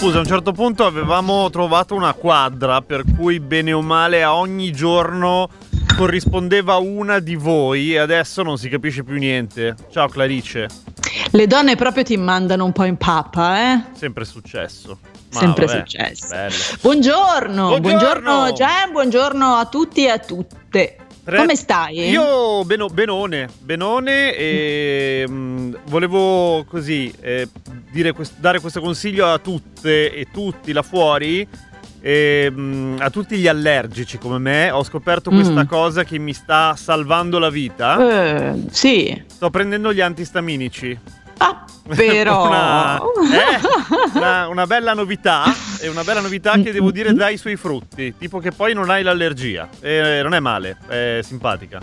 Confuso. A un certo punto avevamo trovato una quadra per cui bene o male a ogni giorno corrispondeva una di voi e adesso non si capisce più niente. Ciao Clarice. Le donne proprio ti mandano un po' in pappa, eh? Sempre successo. Ma Sempre vabbè, successo. Buongiorno, buongiorno, buongiorno Gian, buongiorno a tutti e a tutte. Tre... Come stai? Io beno, benone, benone e mh, mm, volevo così eh, dire, dare questo consiglio a tutte e tutti là fuori. E, mh, mm, a tutti gli allergici come me ho scoperto questa mm. cosa che mi sta salvando la vita. Eh, sì. Sto prendendo gli antistaminici. Ah, però una, eh, una, una, bella novità e una bella novità che devo dire dà i suoi frutti tipo che poi non hai l'allergia. E non è male è simpatica.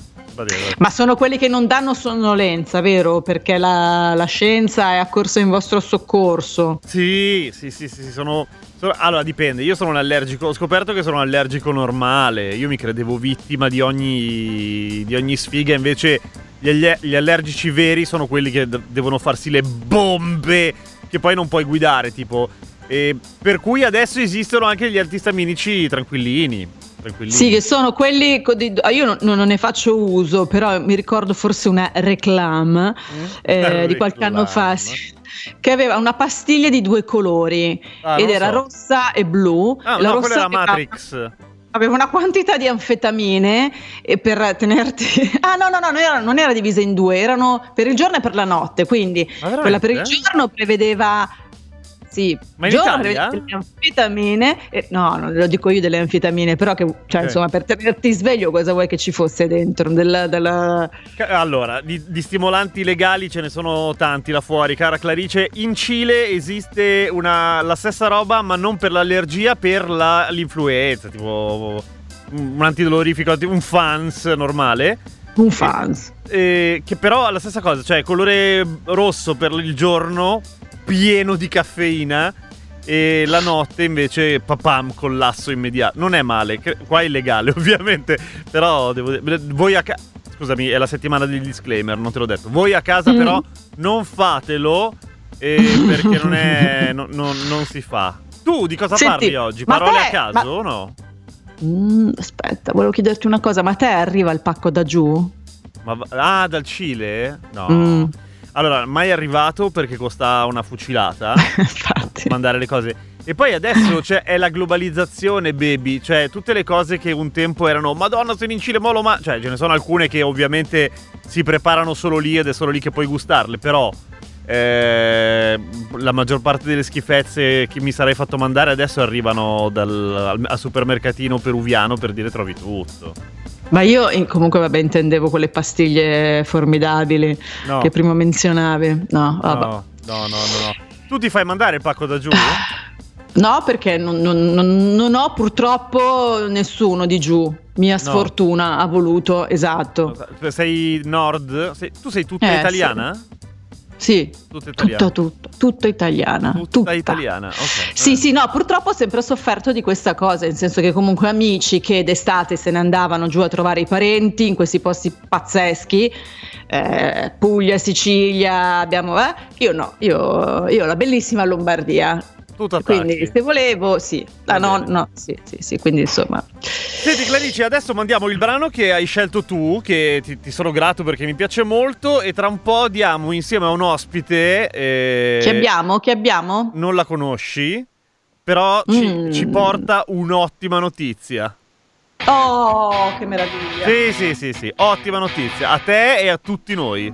Ma sono quelli che non danno sonnolenza vero? Perché la, la scienza è accorsa in vostro soccorso. Sì sì sì, sì sono, sono allora dipende io sono un allergico ho scoperto che sono un allergico normale io mi credevo vittima di ogni di ogni sfiga invece gli, gli allergici veri sono quelli che d- devono farsi le bombe che poi non puoi guidare, tipo. E per cui adesso esistono anche gli antistaminici tranquillini. tranquillini. Sì, che sono quelli. Ah, io non, non, ne faccio uso, però mi ricordo forse una reclame mm? eh, di qualche anno fa. Sì, che aveva una pastiglia di due colori ah, ed era so. rossa e blu. Ah, la no, rossa quella era Matrix aveva una quantità di anfetamine per tenerti. Ah, no, no, no, non era, non era divisa in due, erano per il giorno e per la notte. Quindi quella per il giorno prevedeva sì, ma in giorno Italia? delle anfetamine, eh, no, non lo dico io delle anfetamine, però che, cioè, okay. insomma, per tenerti sveglio cosa vuoi che ci fosse dentro? Della, della... Allora, di, di, stimolanti legali ce ne sono tanti là fuori, cara Clarice. In Cile esiste una, la stessa roba, ma non per l'allergia, per la, l'influenza, tipo un antidolorifico, un fans normale. Un fans. Eh, che però ha la stessa cosa, cioè colore rosso per il giorno, pieno di caffeina e la notte invece papam collasso immediato. Non è male, qua è illegale ovviamente, però devo dire, voi a casa scusami, è la settimana del disclaimer, non te l'ho detto. Voi a casa mm. però non fatelo eh, perché non, è, no, no, non si fa. Tu di cosa Senti, parli oggi? Parole te, a caso ma... o no? Mm, aspetta, volevo chiederti una cosa, ma a te arriva il pacco da giù? Ma, ah, dal Cile? No. Mm. Allora, mai arrivato perché costa una fucilata mandare le cose. E poi adesso cioè, è la globalizzazione, baby. Cioè, tutte le cose che un tempo erano Madonna, sono in Cile, molo, ma. Cioè, ce ne sono alcune che ovviamente si preparano solo lì ed è solo lì che puoi gustarle. Però. Eh, la maggior parte delle schifezze che mi sarei fatto mandare adesso arrivano dal, al, al supermercatino peruviano per dire trovi tutto. Ma io comunque vabbè intendevo quelle pastiglie formidabili no. che prima menzionavi. No, vabbè. No, no, no, no, Tu ti fai mandare il pacco da giù? No, perché non, non, non, ho purtroppo nessuno di giù. Mia sfortuna no. ha voluto, esatto. Sei nord? Sei, tu sei tutta eh, italiana? Sì. Sì, tutto, tutto, tutto, tutto italiana. Tutta, tutta. italiana, ok. Sì, eh. sì, no, purtroppo ho sempre sofferto di questa cosa, nel senso che comunque amici che d'estate se ne andavano giù a trovare i parenti in questi posti pazzeschi, eh, Puglia, Sicilia, abbiamo, eh? io no, io, io ho la bellissima Lombardia, tutto quindi se volevo, sì. Ah, no, no, sì, sì, sì, quindi insomma. Senti Clarice, adesso mandiamo il brano che hai scelto tu, che ti, ti, sono grato perché mi piace molto e tra un po' diamo insieme a un ospite... Eh, che abbiamo? Che abbiamo? Non la conosci, però mm. ci, ci porta un'ottima notizia. Oh, che meraviglia! Sì, sì, sì, sì, ottima notizia a te e a tutti noi.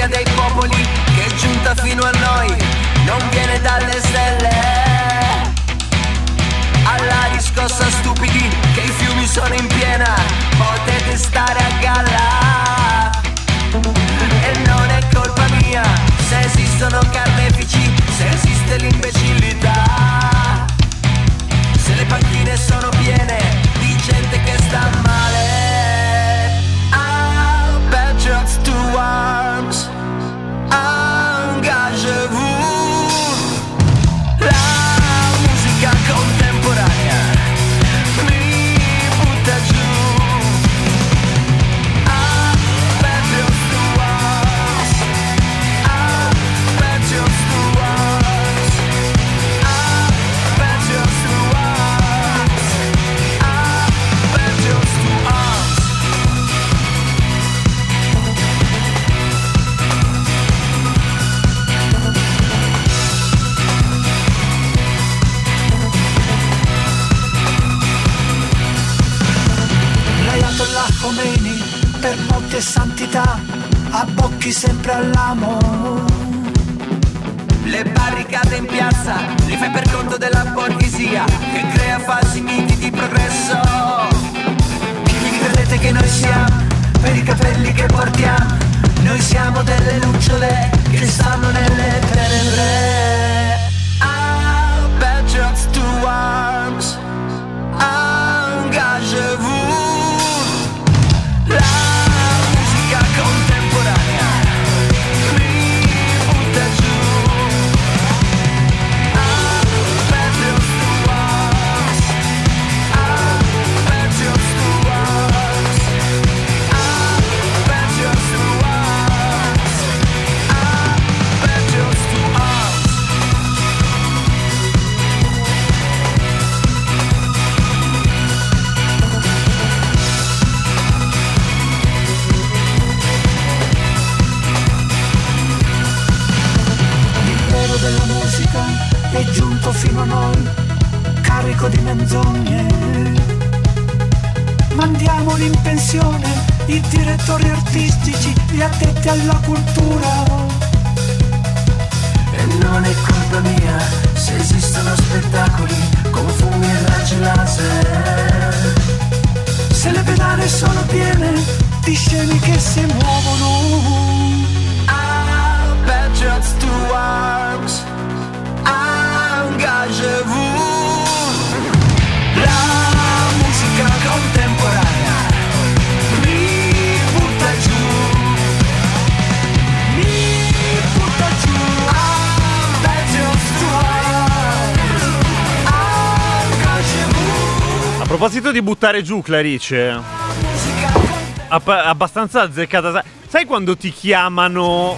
Fantasia dei popoli che è giunta fino a noi, non viene dalle stelle. Alla riscossa stupidi buttare giù, Clarice, app- abbastanza azzeccata. Sai- quando ti chiamano.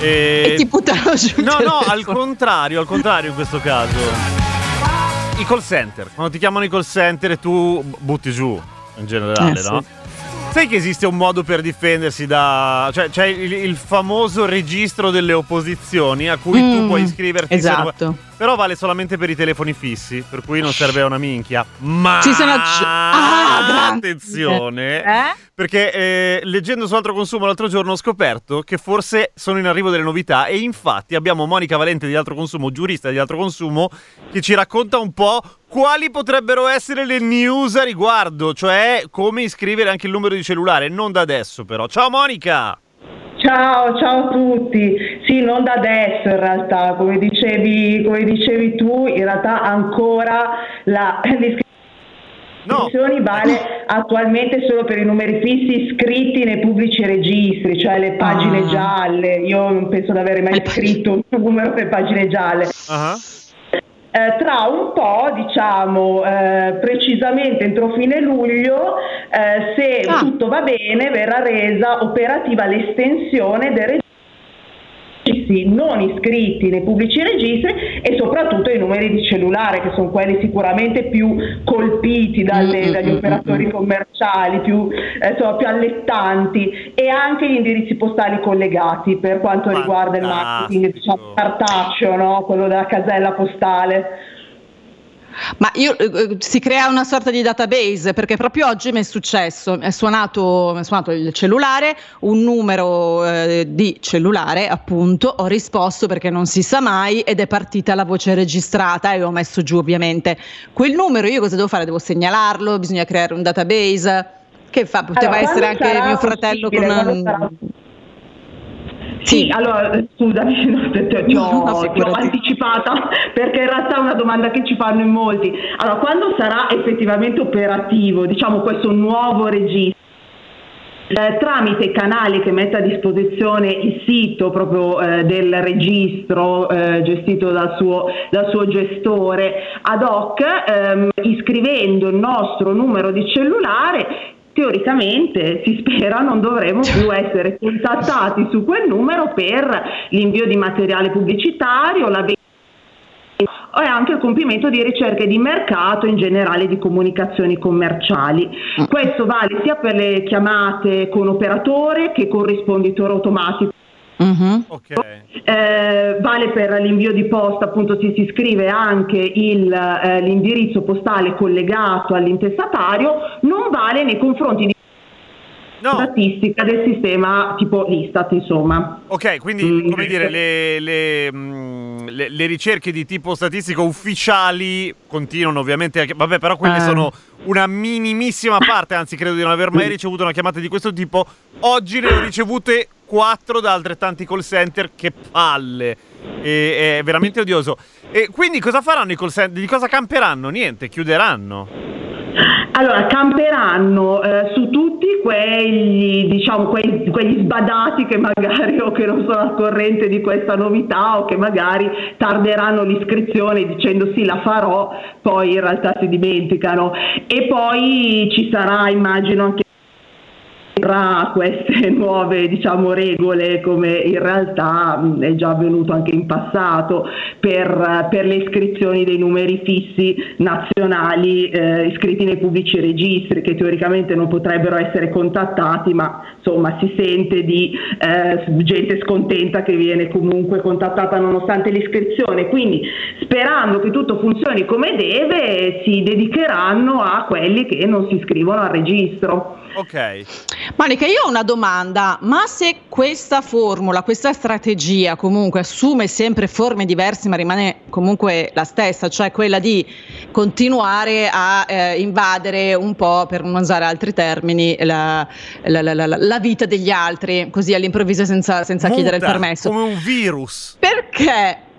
eh, E ti buttano giù. No, no, al contrario, al contrario in questo caso. I call center, quando ti chiamano i call center e tu butti giù, in generale, Eh, sì. Sai che esiste un modo per difendersi da... Cioè, c'è il, il famoso registro delle opposizioni a cui tu Mm, puoi iscriverti. se non- Esatto. Però vale solamente per i telefoni fissi, per cui non serve a una minchia. Ma... Ci sono Ah, grande. Attenzione! Eh? Perché eh, leggendo su altro consumo l'altro giorno ho scoperto che forse sono in arrivo delle novità e infatti abbiamo Monica Valente di altro consumo, giurista di altro consumo, che ci racconta un po' quali potrebbero essere le news a riguardo, cioè come iscrivere anche il numero di cellulare, non da adesso però. Ciao Monica! Ciao, ciao a tutti. Sì, non da adesso in realtà, come dicevi, come dicevi tu, in realtà ancora la No! vale attualmente solo per i numeri fissi iscritti nei pubblici registri, cioè le pagine Ah. gialle. Io non penso di avere mai Le pagine- scritto un numero per pagine gialle. Ah, Eh, tra un po', diciamo eh, precisamente entro fine luglio, eh, se Ah. tutto va bene, verrà resa operativa l'estensione dei registri non iscritti nei pubblici registri e soprattutto i numeri di cellulare che sono quelli sicuramente più colpiti dalle- Mm, mm, dagli mm, operatori mm. commerciali, più, eh, insomma, più allettanti e anche gli indirizzi postali collegati per quanto riguarda il marketing diciamo, cartaceo, no? quello della casella postale. Ma io, eh, eh, si crea una sorta di database perché proprio oggi mi è successo, è suonato, mi è suonato il cellulare, un numero eh, di cellulare appunto, ho risposto perché non si sa mai ed è partita la voce registrata e ho messo giù ovviamente quel numero, io cosa devo fare? Devo segnalarlo, bisogna creare un database, che fa? Poteva Allora, essere anche mio fratello con una... Sì. Allora scusami, no, ti, ti- ti ho, no, ti ho anticipata perché in realtà è una domanda che ci fanno in molti. Allora, quando sarà effettivamente operativo, diciamo questo nuovo registro? eh, tramite i canali che mette a disposizione il sito proprio eh, del registro eh, gestito dal suo, dal suo gestore ad hoc, ehm, iscrivendo il nostro numero di cellulare teoricamente si spera non dovremo più essere contattati su quel numero per l'invio di materiale pubblicitario, la vendita e anche il compimento di ricerche di mercato in generale di comunicazioni commerciali. Questo vale sia per le chiamate con operatore che con risponditore automatico. Mhm. ok. Eh, vale per l'invio di posta, appunto si, si scrive anche il, eh, l'indirizzo postale collegato all'intestatario, non vale nei confronti di no. statistica del sistema tipo l'Istat, insomma. Ok, quindi mm. come dire, le, le, mm, le, le, ricerche di tipo statistico ufficiali continuano ovviamente, anche, vabbè però quelle eh. sono una minimissima parte, anzi credo di non aver mai ricevuto una chiamata di questo tipo. Oggi ne ho ricevute quattro da altrettanti call center, che palle, e, è veramente odioso. E quindi cosa faranno i call center? Di cosa camperanno? Niente, chiuderanno. Allora, camperanno eh, su tutti quegli, diciamo, quegli, quegli, sbadati che magari o che non sono al corrente di questa novità o che magari tarderanno l'iscrizione dicendo sì la farò, poi in realtà si dimenticano. E poi ci sarà, immagino, anche a queste nuove diciamo, regole come in realtà è già avvenuto anche in passato per, per le iscrizioni dei numeri fissi nazionali eh, iscritti nei pubblici registri che teoricamente non potrebbero essere contattati ma insomma si sente di eh, gente scontenta che viene comunque contattata nonostante l'iscrizione quindi sperando che tutto funzioni come deve si dedicheranno a quelli che non si iscrivono al registro. Ok. Monica, io ho una domanda, ma se questa formula, questa strategia comunque assume sempre forme diverse ma rimane comunque la stessa, cioè quella di continuare a eh, invadere un po', per non usare altri termini, la, la, la, la vita degli altri, così all'improvviso senza, senza Muta, chiedere il permesso. Come un virus. Perché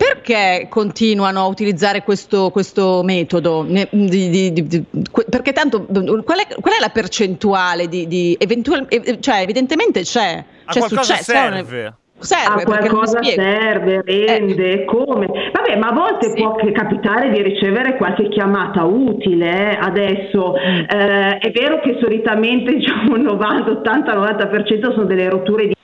perché continuano a utilizzare questo, questo metodo? Di, di, di, perché tanto qual è, qual è la percentuale di, eventual, cioè evidentemente c'è, a c'è successo. Serve. Serve, a qualcosa serve, rende, eh. come? Vabbè, ma a volte sì. può capitare di ricevere qualche chiamata utile. Eh? Adesso mm. eh, è vero che solitamente diciamo 90, 80, 90% sono delle rotture di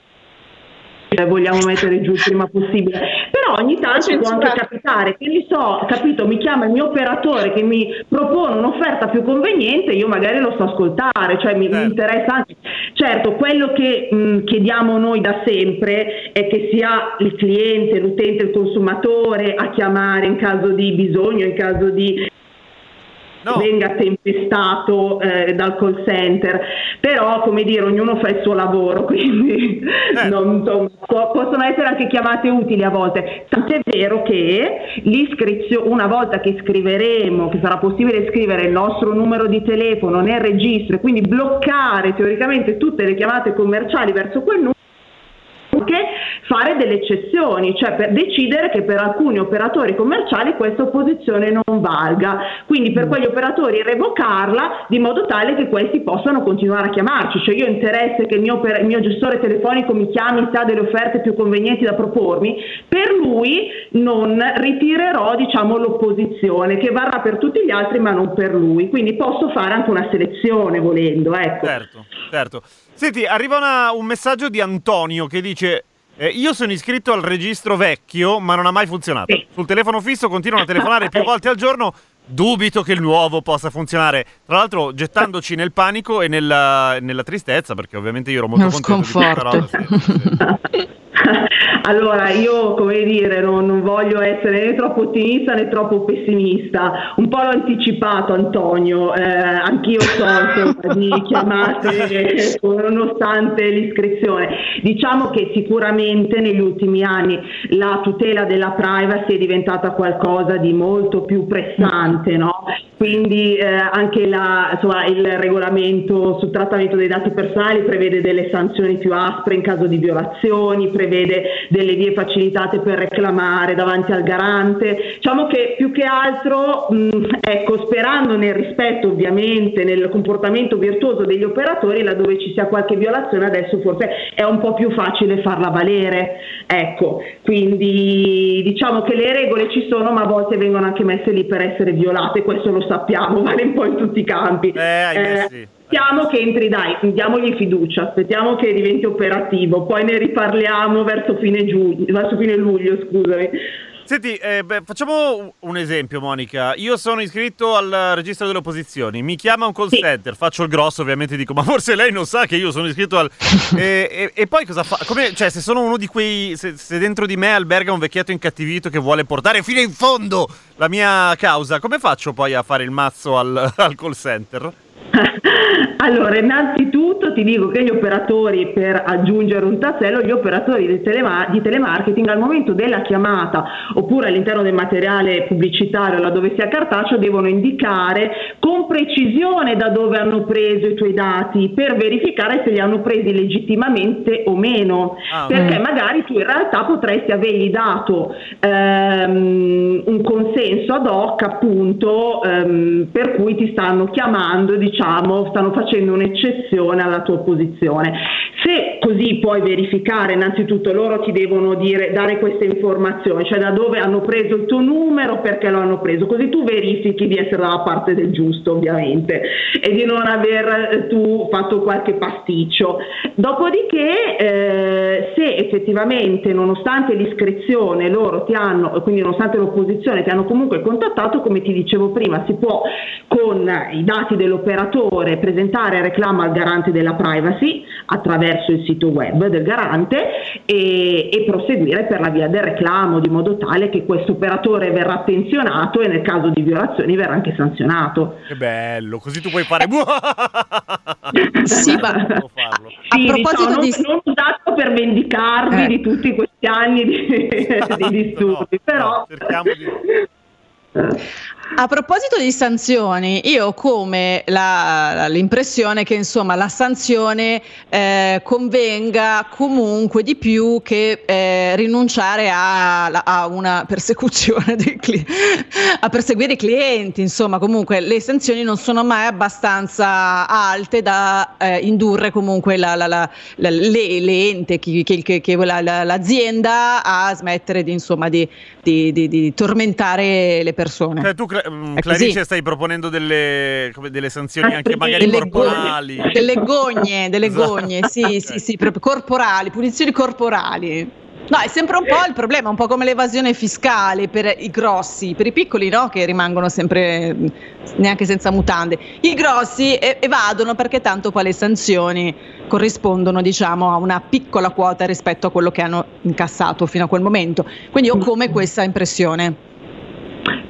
vogliamo mettere giù il prima possibile però ogni tanto può anche capitare che mi so capito mi chiama il mio operatore che mi propone un'offerta più conveniente io magari lo so ascoltare cioè mi, certo. mi interessa anche certo quello che mh, chiediamo noi da sempre è che sia il cliente l'utente il consumatore a chiamare in caso di bisogno in caso di no. venga tempestato eh, dal call center, però come dire ognuno fa il suo lavoro, quindi eh. non, insomma, possono essere anche chiamate utili a volte, tant'è vero che l'iscrizione, una volta che scriveremo, che sarà possibile scrivere il nostro numero di telefono nel registro e quindi bloccare teoricamente tutte le chiamate commerciali verso quel numero, anche fare delle eccezioni, cioè per decidere che per alcuni operatori commerciali questa opposizione non valga, quindi per mm. quegli operatori revocarla di modo tale che questi possano continuare a chiamarci, cioè io ho interesse che il mio, il mio gestore telefonico mi chiami se ha delle offerte più convenienti da propormi, per lui non ritirerò diciamo, l'opposizione che varrà per tutti gli altri ma non per lui, quindi posso fare anche una selezione volendo. Ecco. Certo, certo. Senti, arriva una, un messaggio di Antonio che dice eh, io sono iscritto al registro vecchio, ma non ha mai funzionato. Sì. Sul telefono fisso continuano a telefonare più volte al giorno. Dubito che il nuovo possa funzionare. Tra l'altro, gettandoci nel panico e nella, nella tristezza, perché ovviamente io ero molto Uno contento sconforto. di questa roba. Sì, sì. allora, io come dire, non, non, voglio essere né troppo ottimista né troppo pessimista. Un po' l'ho anticipato, Antonio. Eh, anch'io so di chiamate nonostante l'iscrizione. Diciamo che sicuramente negli ultimi anni la tutela della privacy è diventata qualcosa di molto più pressante, no? Quindi eh, anche la, insomma, il regolamento sul trattamento dei dati personali prevede delle sanzioni più aspre in caso di violazioni, prevede delle vie facilitate per reclamare davanti al garante. Diciamo che più che altro, mh, ecco, sperando nel rispetto ovviamente, nel comportamento virtuoso degli operatori, laddove ci sia qualche violazione adesso forse è un po' più facile farla valere. Ecco, quindi diciamo che le regole ci sono ma a volte vengono anche messe lì per essere violate, questo lo sappiamo, vale un po' in tutti i campi. Eh, eh, sì. Aspettiamo che entri, dai, diamogli fiducia, aspettiamo che diventi operativo, poi ne riparliamo verso fine, giugno, verso fine luglio, scusami. Senti, eh, beh, facciamo un esempio, Monica. Io sono iscritto al registro delle opposizioni, mi chiama un call sì. center, faccio il grosso, ovviamente dico, ma forse lei non sa che io sono iscritto al... e, e, e, poi cosa fa? Come, cioè, se sono uno di quei... Se, se, dentro di me alberga un vecchietto incattivito che vuole portare fino in fondo la mia causa, come faccio poi a fare il mazzo al, al call center? allora, innanzitutto ti dico che gli operatori, per aggiungere un tassello, gli operatori di, telema- di telemarketing al momento della chiamata oppure all'interno del materiale pubblicitario laddove sia cartaceo devono indicare con precisione da dove hanno preso i tuoi dati per verificare se li hanno presi legittimamente o meno, Ah, perché mm. magari tu in realtà potresti avergli dato ehm, un consenso ad hoc appunto ehm, per cui ti stanno chiamando, diciamo, stanno facendo un'eccezione alla tua posizione. Se così puoi verificare, innanzitutto loro ti devono dire, dare queste informazioni, cioè da dove hanno preso il tuo numero, perché lo hanno preso, così tu verifichi di essere dalla parte del giusto ovviamente e di non aver eh, tu fatto qualche pasticcio. Dopodiché eh, se effettivamente nonostante l'iscrizione loro ti hanno, quindi nonostante l'opposizione ti hanno comunque contattato, come ti dicevo prima, si può con i dati dell'operatore presentare reclamo al garante della privacy attraverso il sito web del garante e, e proseguire per la via del reclamo di modo tale che questo operatore verrà pensionato e nel caso di violazioni verrà anche sanzionato. Che bello, così tu puoi fare. Sì, ma- farlo. A Sì, proposito diciamo, di- non, non usato per vendicarvi Eh. di tutti questi anni di, di disturbi, No, però... no, cerchiamo di- A proposito di sanzioni, io ho come la- l'impressione che insomma la sanzione eh, convenga comunque di più che eh, rinunciare a, a una persecuzione dei cli- a perseguire i clienti, insomma comunque le sanzioni non sono mai abbastanza alte da eh, indurre comunque la, la- le, le ente, chi- chi- chi- chi- la- la- l'azienda a smettere di, insomma, di, di- di- tormentare le persone. Cioè, Cla- mm, Clarice, stai proponendo delle, come delle sanzioni Ah, anche sì, magari delle corporali. gogne, delle gogne, delle Esatto. gogne, sì, sì, sì, proprio corporali, punizioni corporali. No, è sempre un po' il problema, un po' come l'evasione fiscale per i grossi, per i piccoli no, che rimangono sempre mh, neanche senza mutande. I grossi evadono perché tanto poi le sanzioni corrispondono, diciamo, a una piccola quota rispetto a quello che hanno incassato fino a quel momento. Quindi ho come questa impressione.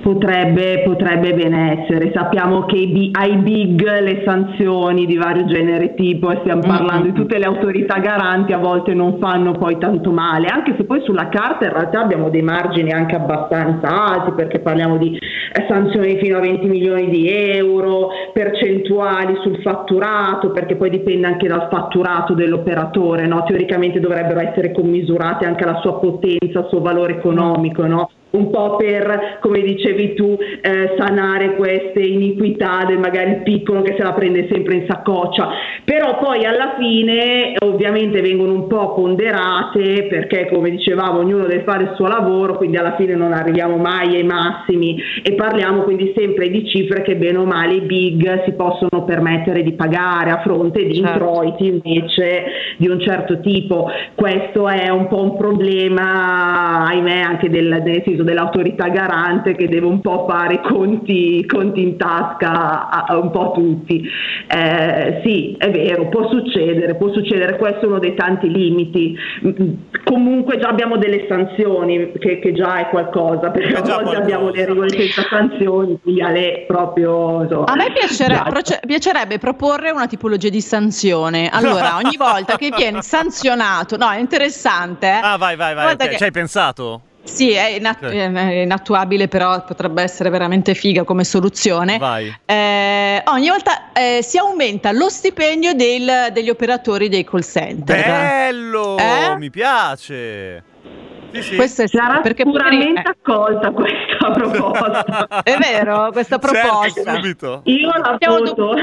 Potrebbe, potrebbe ben essere, sappiamo che ai big le sanzioni di vario genere tipo, e stiamo Mm, parlando mm, di tutte le autorità garanti, a volte non fanno poi tanto male, anche se poi sulla carta in realtà abbiamo dei margini anche abbastanza alti, perché parliamo di eh, sanzioni fino a 20 milioni di euro, percentuali sul fatturato, perché poi dipende anche dal fatturato dell'operatore, no? teoricamente dovrebbero essere commisurate anche alla sua potenza, al suo valore economico, no? Un po' per, come dicevi tu, eh, sanare queste iniquità del magari il piccolo che se la prende sempre in saccoccia, però poi alla fine ovviamente vengono un po' ponderate perché come dicevamo ognuno deve fare il suo lavoro, quindi alla fine non arriviamo mai ai massimi e parliamo quindi sempre di cifre che bene o male i big si possono permettere di pagare a fronte di Certo. introiti invece di un certo tipo. Questo è un po' un problema, ahimè, anche del, nel senso dell'autorità garante che deve un po' fare i conti, conti in tasca a, a un po' tutti. Eh, sì, è vero, può succedere, può succedere, questo è uno dei tanti limiti. Mm, Comunque già abbiamo delle sanzioni, che, che già è qualcosa, perché È a già volte qualcosa. abbiamo le regole senza sanzioni, quindi a lei proprio... insomma, A me piacere- proce- piacerebbe proporre una tipologia di sanzione. Allora, ogni volta che viene sanzionato, no, è interessante. eh. Ah, vai, vai, vai. Guarda ok. che- Ci hai pensato? Sì, è, inat- è inattuabile, però potrebbe essere veramente figa come soluzione. Eh, ogni volta eh, si aumenta lo stipendio del- degli operatori dei call center. Bello! Eh? Mi piace. Sì, sì. Questo è Sarà perché sicuramente poi- accolta questa proposta. eh, è vero, questa Certo, proposta. subito. Io la Abbiamo voto,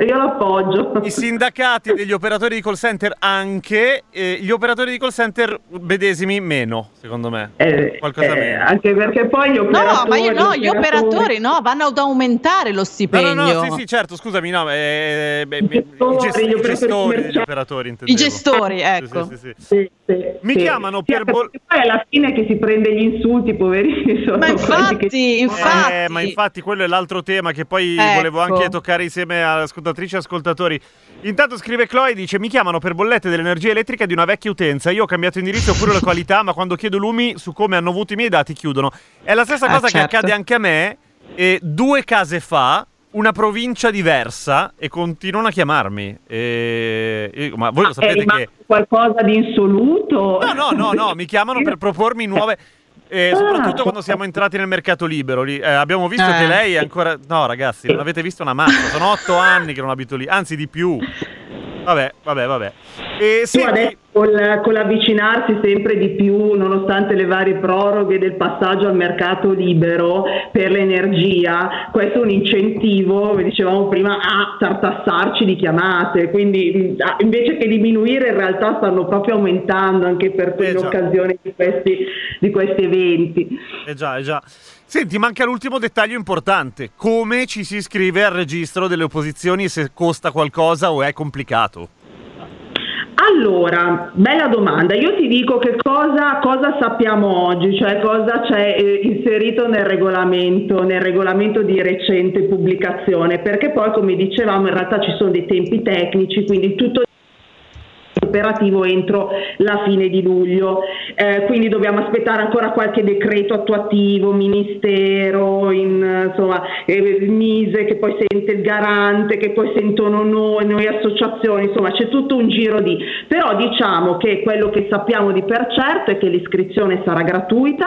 io l'appoggio. I sindacati degli operatori di call center anche, e gli operatori di call center medesimi meno, secondo me. Eh, Qualcosa eh, meno. anche perché poi gli No, operatori ma io no, gli operatori no, vanno ad aumentare lo No, stipendio. no, no, sì, sì, certo, scusami, no, eh, beh, I gestori, i gest- gli i operatori gestori degli commerciali. operatori, I gestori, ecco. sì, sì, sì. Sì, sì, Mi sì. chiamano per bol- poi alla fine che si prende gli insulti, poverini sono Ma infatti, che- infatti. Eh, ma infatti quello è l'altro tema che poi Ecco. volevo anche toccare insieme alle ascoltatrici e ascoltatori. Intanto scrive Chloe, dice mi chiamano per bollette dell'energia elettrica di una vecchia utenza, io ho cambiato indirizzo pure la qualità, ma quando chiedo lumi su come hanno avuto i miei dati chiudono. È la stessa Ah, cosa che certo. accade anche a me e due case fa una provincia diversa e continuano a chiamarmi. E... e- Ma voi lo È sapete rimasto che... qualcosa di insoluto? No, no, no, no, mi chiamano per propormi nuove... eh, soprattutto Ah. quando siamo entrati nel mercato libero lì. Eh, abbiamo visto Eh. che lei è ancora... No ragazzi, non avete visto una mazza. Sono otto anni che non abito lì, anzi di più. Vabbè, vabbè, vabbè. E Tu senti, adesso col, con l'avvicinarsi sempre di più, nonostante le varie proroghe del passaggio al mercato libero per l'energia, questo è un incentivo, come dicevamo prima, a tartassarci di chiamate, quindi invece che diminuire in realtà stanno proprio aumentando anche per Eh, già. l'occasione di questi, di questi eventi. Eh già, eh già. Senti, manca l'ultimo dettaglio importante. Come ci si iscrive al registro delle opposizioni e se costa qualcosa o è complicato? Allora, bella domanda. Io ti dico che cosa, cosa sappiamo oggi, cioè cosa c'è eh, inserito nel regolamento, nel regolamento di recente pubblicazione, perché poi come dicevamo in realtà ci sono dei tempi tecnici, quindi tutto operativo entro la fine di luglio, Eh, quindi dobbiamo aspettare ancora qualche decreto attuativo, ministero, in, insomma, eh, Mise che poi sente il garante, che poi sentono noi, noi associazioni, insomma c'è tutto un giro di... Però diciamo che quello che sappiamo di per certo è che l'iscrizione sarà gratuita,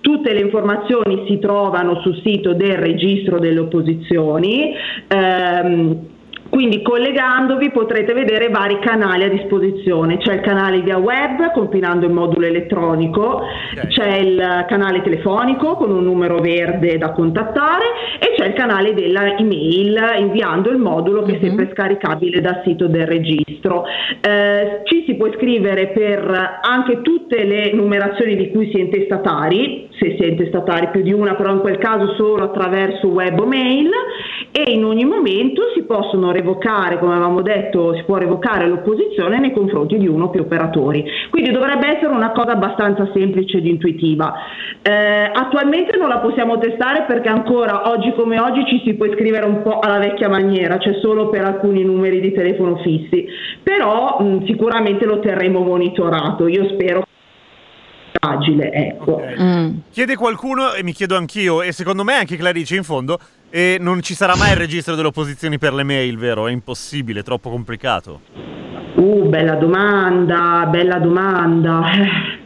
tutte le informazioni si trovano sul sito del registro delle opposizioni. ehm, quindi collegandovi potrete vedere vari canali a disposizione, c'è il canale via web compilando il modulo elettronico, Ok. c'è il canale telefonico con un numero verde da contattare e c'è il canale della email inviando il modulo che è Mhm. sempre scaricabile dal sito del registro. Eh, ci si può iscrivere per anche tutte le numerazioni di cui si è intestatari, se si è intestatari più di una, però in quel caso solo attraverso web o mail e in ogni momento si possono revocare, come avevamo detto, si può revocare l'opposizione nei confronti di uno o più operatori. Quindi dovrebbe essere una cosa abbastanza semplice ed intuitiva. Eh, attualmente non la possiamo testare perché ancora oggi come oggi ci si può iscrivere un po' alla vecchia maniera, cioè solo per alcuni numeri di telefono fissi, però mh, sicuramente lo terremo monitorato. Io spero agile, ecco. Ok. Mm. Chiede qualcuno, e mi chiedo anch'io, e secondo me anche Clarice in fondo, e non ci sarà mai il registro delle opposizioni per le mail, vero? È impossibile, troppo complicato. Uh, bella domanda, bella domanda. Eh,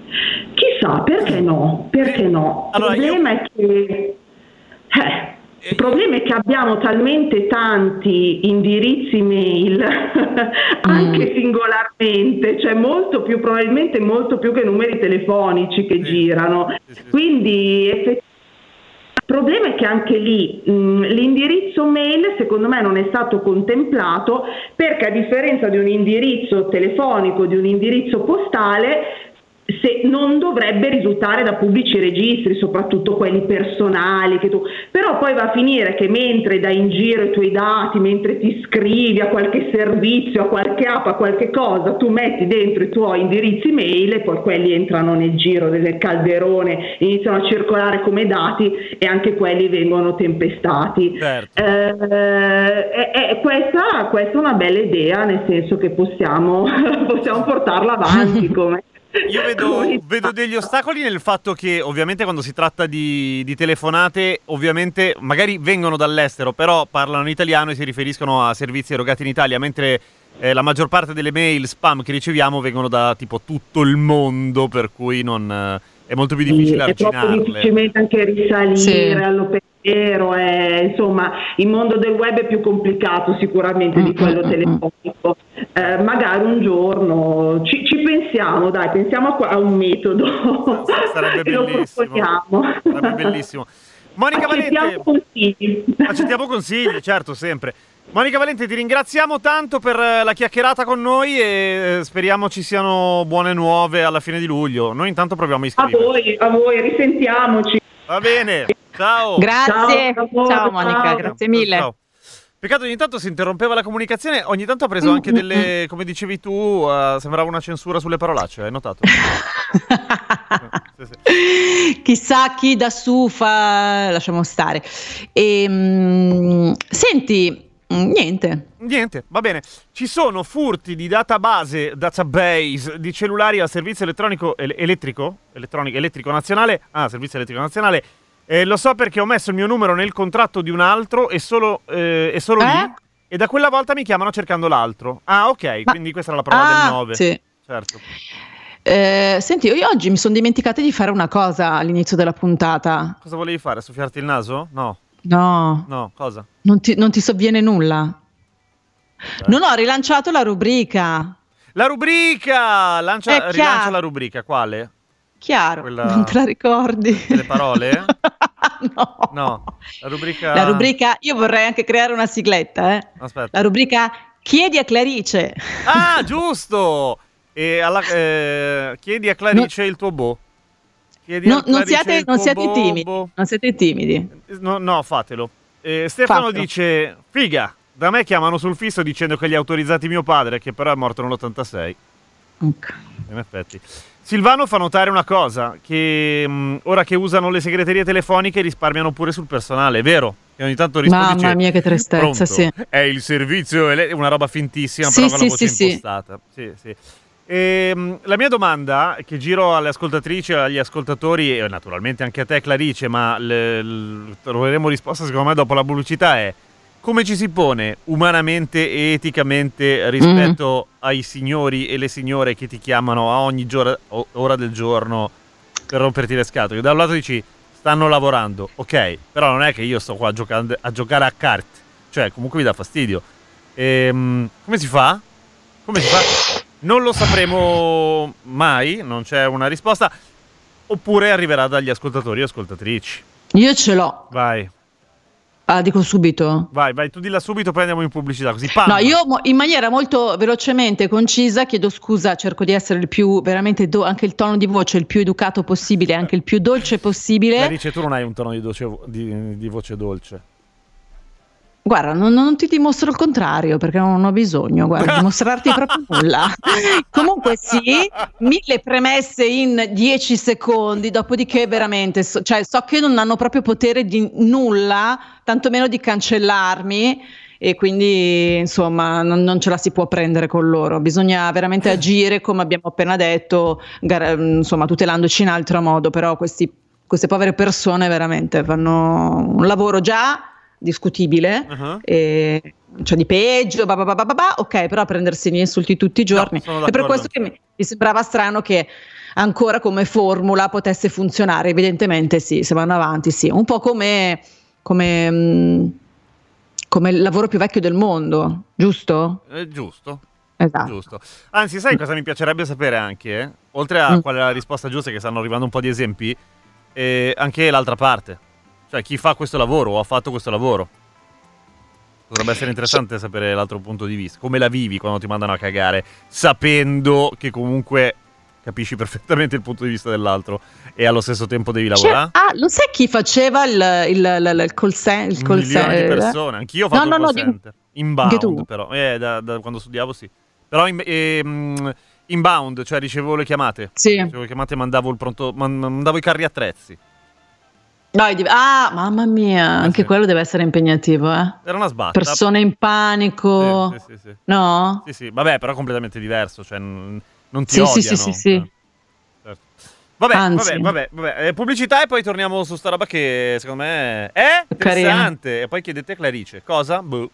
Chissà, perché no? Perché no? Il Allora, problema è che... eh, il problema è che abbiamo talmente tanti indirizzi mail, anche singolarmente, cioè molto più, probabilmente molto più che numeri telefonici che Sì. girano. Sì, sì, sì. Quindi effettivamente il problema è che anche lì mh, l'indirizzo mail secondo me non è stato contemplato perché a differenza di un indirizzo telefonico, di un indirizzo postale, se non dovrebbe risultare da pubblici registri, soprattutto quelli personali, che tu... però poi va a finire che mentre dai in giro i tuoi dati, mentre ti iscrivi a qualche servizio, a qualche app, a qualche cosa, tu metti dentro i tuoi indirizzi mail e poi quelli entrano nel giro del calderone, iniziano a circolare come dati e anche quelli vengono tempestati. Certo. Eh, eh, eh, questa, questa è una bella idea, nel senso che possiamo, possiamo portarla avanti come, Io vedo, vedo degli ostacoli nel fatto che ovviamente quando si tratta di, di telefonate, ovviamente magari vengono dall'estero, però parlano italiano e si riferiscono a servizi erogati in Italia, mentre eh, la maggior parte delle mail spam che riceviamo vengono da tipo tutto il mondo, per cui non, eh, è molto più difficile è troppo arginarle. difficilmente anche risalire Sì. all'opero, è- insomma il mondo del web è più complicato sicuramente di Mm, quello telefonico. Eh, magari un giorno ci, ci pensiamo, dai, pensiamo a, un metodo Sarebbe e lo bellissimo. proponiamo. Sarebbe bellissimo. Monica Valente, Accettiamo consigli. accettiamo consigli, certo, sempre. Monica Valente, ti ringraziamo tanto per eh, la chiacchierata con noi e eh, speriamo ci siano buone nuove alla fine di luglio. Noi intanto proviamo a A iscriverci. voi, a voi, risentiamoci. Va bene, ciao. Grazie. Ciao, Ciao, ciao, Monica, ciao. grazie mille. Ciao. Peccato ogni tanto si interrompeva la comunicazione, ogni tanto ha preso anche delle, come dicevi tu, eh, sembrava una censura sulle parolacce, hai notato? Chissà chi da su fa, lasciamo stare. Ehm, senti, mm, niente. Niente, va bene. Ci sono furti di database, database di cellulari al servizio elettronico ele- elettrico, elettronico, elettrico nazionale, ah, servizio elettrico nazionale, Eh, lo so perché ho messo il mio numero nel contratto di un altro e solo, eh, è solo Eh? lì. E da quella volta mi chiamano cercando l'altro. Ah, ok, Ma- quindi questa era la prova Ah, del 9. sì. Certo. Eh, senti, io oggi mi sono dimenticata di fare una cosa all'inizio della puntata. Cosa volevi fare? Soffiarti il naso? No, No, no, cosa? non ti, non ti sovviene nulla. Eh. Non ho rilanciato la rubrica. La rubrica! Lancia, rilancia la rubrica, quale? Chiaro, Quella- non te la ricordi? Delle parole? no. No, la rubrica... La rubrica, io vorrei anche creare una sigletta, eh. Aspetta. La rubrica Chiedi a Clarice. Ah, giusto! E alla, eh, chiedi a Clarice il tuo bo. Chiedi No- non siate, non siate bo, timidi. bo. Non siete timidi. No, no, fatelo. Eh, Stefano Fatelo. dice: Figa, da me chiamano sul fisso dicendo che li ha autorizzati mio padre, che però è morto nell'86. Ok. In effetti. Silvano fa notare una cosa: che mh, ora che usano le segreterie telefoniche risparmiano pure sul personale, è vero? E ogni tanto risponde Mamma dice, mia, che tristezza, "Pronto? sì. È il servizio, è una roba fintissima, Sì, però con la sì, voce sì, sì. impostata. Sì, sì. Ehm, la mia domanda, che giro alle ascoltatrici e agli ascoltatori, e naturalmente anche a te, Clarice, ma le- l- troveremo risposta secondo me dopo la pubblicità, è come ci si pone umanamente e eticamente rispetto ai signori e le signore che ti chiamano a ogni gior- o- ora del giorno per romperti le scatole? Da un lato dici stanno lavorando, ok, però non è che io sto qua a, giocare- a giocare a carte, cioè comunque mi dà fastidio. Ehm, come si fa? Come si fa? Non lo sapremo mai, non c'è una risposta, oppure arriverà dagli ascoltatori e ascoltatrici. Io ce l'ho. Vai, Ah, dico subito. vai, vai, tu dilla subito, poi andiamo in pubblicità, così pam. No, io in maniera molto velocemente concisa chiedo scusa, cerco di essere il più veramente do- anche il tono di voce il più educato possibile, anche il più dolce possibile. Clarice, tu non hai un tono di, doce- di- di voce dolce. Guarda, non, non ti dimostro il contrario perché non ho bisogno, guarda, di mostrarti proprio nulla. Comunque sì, mille premesse in dieci secondi, dopodiché veramente, so, cioè so che non hanno proprio potere di nulla, tantomeno di cancellarmi e quindi insomma non, non ce la si può prendere con loro, bisogna veramente agire come abbiamo appena detto, gar- insomma tutelandoci in altro modo, però questi, queste povere persone veramente fanno un lavoro già discutibile Uh-huh. e, cioè di peggio, ba ba ba ba ba ba, ok, però prendersi gli insulti tutti i giorni. sono è per questo che mi, mi sembrava strano che ancora come formula potesse funzionare. Evidentemente sì, se vanno avanti, sì. Un po' come, come, mh, come il lavoro più vecchio del mondo, giusto? Eh, giusto. Esatto. Giusto. Anzi, sai cosa mi piacerebbe sapere anche? eh? Oltre a Mm. qual è la risposta giusta, che stanno arrivando un po' di esempi, eh, anche l'altra parte. Cioè, chi fa questo lavoro o ha fatto questo lavoro. Potrebbe essere interessante sapere l'altro punto di vista. Come la vivi quando ti mandano a cagare, sapendo che comunque capisci perfettamente il punto di vista dell'altro e allo stesso tempo devi C'è- lavorare? ah, lo sai chi faceva il, il, il, il call cen- il Un call milione di cen- persone. Anch'io ho No, fatto no, il no, call dico- center. Anche tu? Inbound, però. Eh, da, da quando studiavo, sì. Però in, ehm, inbound, cioè ricevevo le chiamate. Sì. Ricevevo le chiamate e mandavo il pronto. man- mandavo i carri attrezzi. No, div- ah, mamma mia, anche sì. quello deve essere impegnativo, eh. Era una sbatta. Persone in panico. Sì, sì, sì, sì. No? Sì, sì. Vabbè, però completamente diverso. Cioè, n- non ti Sì, sì, odiano. sì, sì, sì. Eh, certo. Vabbè, Anzi. vabbè, vabbè, vabbè. Eh, pubblicità e poi torniamo su sta roba che secondo me è Carina. interessante. E poi chiedete a Clarice. Cosa? Boh.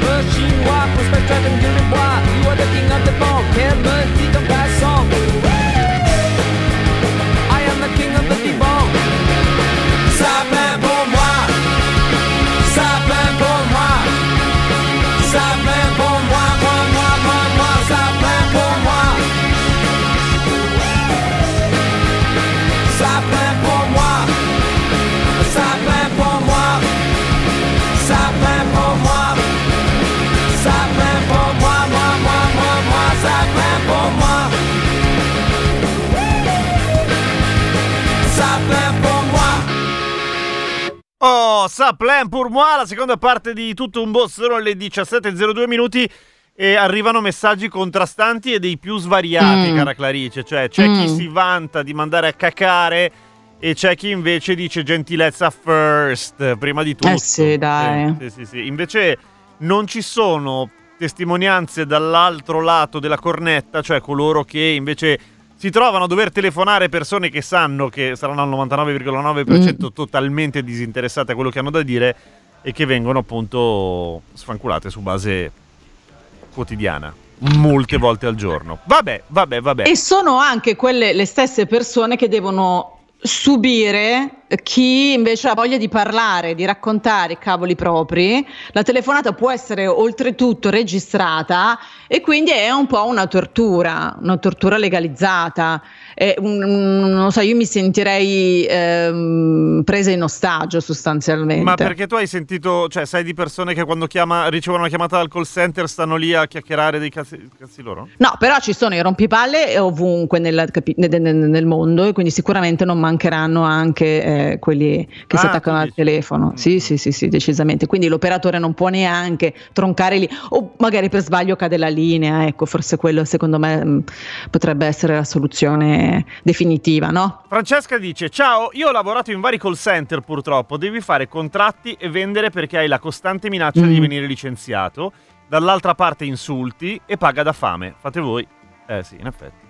But she walked with spectrum and gilded wine. Ça plein pour moi, la seconda parte di tutto un boss sono le 17.02 minuti e arrivano messaggi contrastanti e dei più svariati, Mm. cara Clarice. Cioè, c'è chi Mm. si vanta di mandare a cacare e c'è chi invece dice gentilezza first, prima di tutto. Eh sì, dai. Sì, sì, sì, sì. Invece non ci sono testimonianze dall'altro lato della cornetta, cioè coloro che invece si trovano a dover telefonare persone che sanno che saranno al 99,9% Mm. totalmente disinteressate a quello che hanno da dire e che vengono appunto sfanculate su base quotidiana, molte volte al giorno. Vabbè, vabbè, vabbè. E sono anche quelle le stesse persone che devono subire chi invece ha voglia di parlare, di raccontare i cavoli propri. La telefonata può essere oltretutto registrata e quindi è un po' una tortura, una tortura legalizzata. È un- so, io mi sentirei ehm, presa in ostaggio sostanzialmente. Ma perché tu hai sentito, cioè sai di persone che quando chiama, ricevono una chiamata dal call center stanno lì a chiacchierare dei cazzi, cazzi loro? No, però ci sono i rompipalle ovunque nella- nel, nel- mondo e quindi sicuramente non mancheranno anche eh, quelli che si Ah, attaccano tu al telefono. Mm. Sì, sì, sì, sì, decisamente. Quindi l'operatore non può neanche troncare lì o magari per sbaglio cade la linea, ecco, forse quello secondo me mh, potrebbe essere la soluzione definitiva, no? Francesca dice: Ciao, io ho lavorato in vari call center purtroppo. Devi fare contratti e vendere perché hai la costante minaccia di Mm. venire licenziato. Dall'altra parte insulti e paga da fame. Fate voi. Eh sì, in effetti.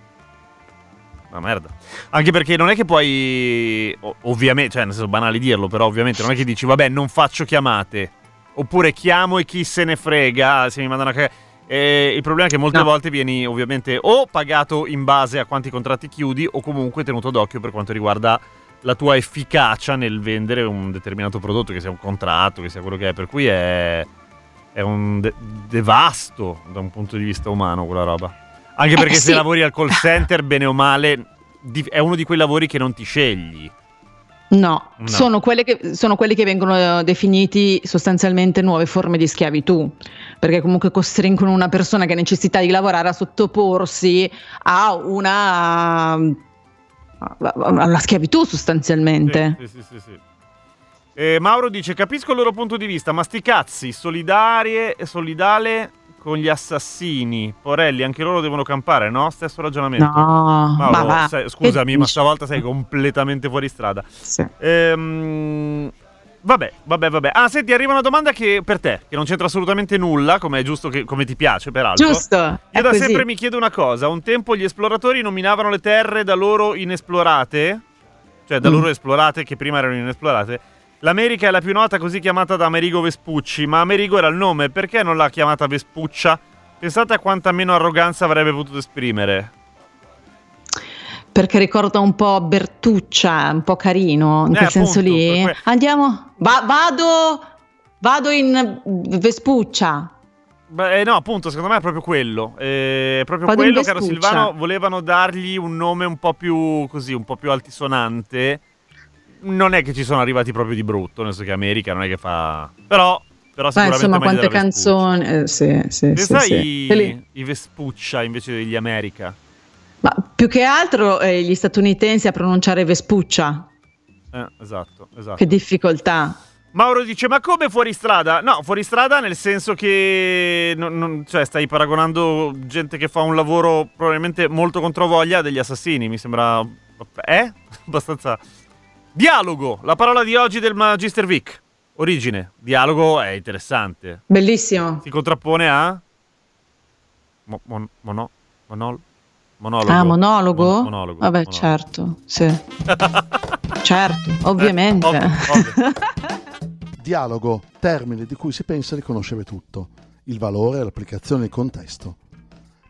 Una merda. Anche perché non è che puoi. ovviamente, cioè, nel senso banale dirlo, però ovviamente non è che dici, vabbè, non faccio chiamate. Oppure chiamo e chi se ne frega se mi mandano a cagare. Eh, il problema è che molte No. volte vieni ovviamente o pagato in base a quanti contratti chiudi o comunque tenuto d'occhio per quanto riguarda la tua efficacia nel vendere un determinato prodotto, che sia un contratto, che sia quello che è. Per cui è, è un de- devasto da un punto di vista umano quella roba. Anche Eh, perché se sì. lavori al call center, bene o male, è uno di quei lavori che non ti scegli. No, No. Sono, quelle che, sono quelli che vengono eh, definiti sostanzialmente nuove forme di schiavitù, perché comunque costringono una persona che ha necessità di lavorare a sottoporsi a una alla schiavitù sostanzialmente. Sì, sì, sì, sì. Eh, Mauro dice: Capisco il loro punto di vista, ma sti cazzi, solidarie e solidale con gli assassini. Porelli, anche loro devono campare, no? Stesso ragionamento. No, Mauro, ma sai- scusami, ma stavolta sei completamente fuori strada. Sì. Ehm, vabbè, vabbè, vabbè. Ah, senti, arriva una domanda che per te, che non c'entra assolutamente nulla, come è giusto che come ti piace, peraltro. Giusto. Io da così. sempre mi chiedo una cosa: un tempo gli esploratori nominavano le terre da loro inesplorate, cioè da Mm. loro esplorate che prima erano inesplorate. L'America è la più nota così chiamata da Amerigo Vespucci, ma Amerigo era il nome, perché non l'ha chiamata Vespuccia? Pensate a quanta meno arroganza avrebbe potuto esprimere. Perché ricorda un po' Bertuccia, un po' carino, in Eh, quel senso appunto, lì. per que- Andiamo, va- vado, vado in Vespuccia. Beh, eh, no, appunto, secondo me è proprio quello. Eh, È proprio Vado quello, caro. Silvano. Volevano dargli un nome un po' più così, un po' più altisonante. Non è che ci sono arrivati proprio di brutto, nel senso che America non è che fa. Però, però Ma sicuramente insomma, quante canzoni. eh, sì, sì, sì, sì. E lì- i Vespuccia invece degli America. Ma più che altro eh, gli statunitensi a pronunciare Vespuccia. Eh, esatto, esatto. Che difficoltà. Mauro dice: Ma come fuori strada? No, fuori strada nel senso che non- non- cioè, stai paragonando gente che fa un lavoro probabilmente molto controvoglia a degli assassini. Mi sembra. Eh? Abbastanza. Dialogo, la parola di oggi del Magister Vic. Origine. Dialogo è interessante. Bellissimo. Si contrappone a. Mo- mon- mono- monol- monologo. Ah, monologo? Mon- monologo. Vabbè, monologo. certo, sì. certo, ovviamente. Eh, ovvio, ovvio. Dialogo, termine di cui si pensa di conoscere tutto, il valore, l'applicazione il contesto.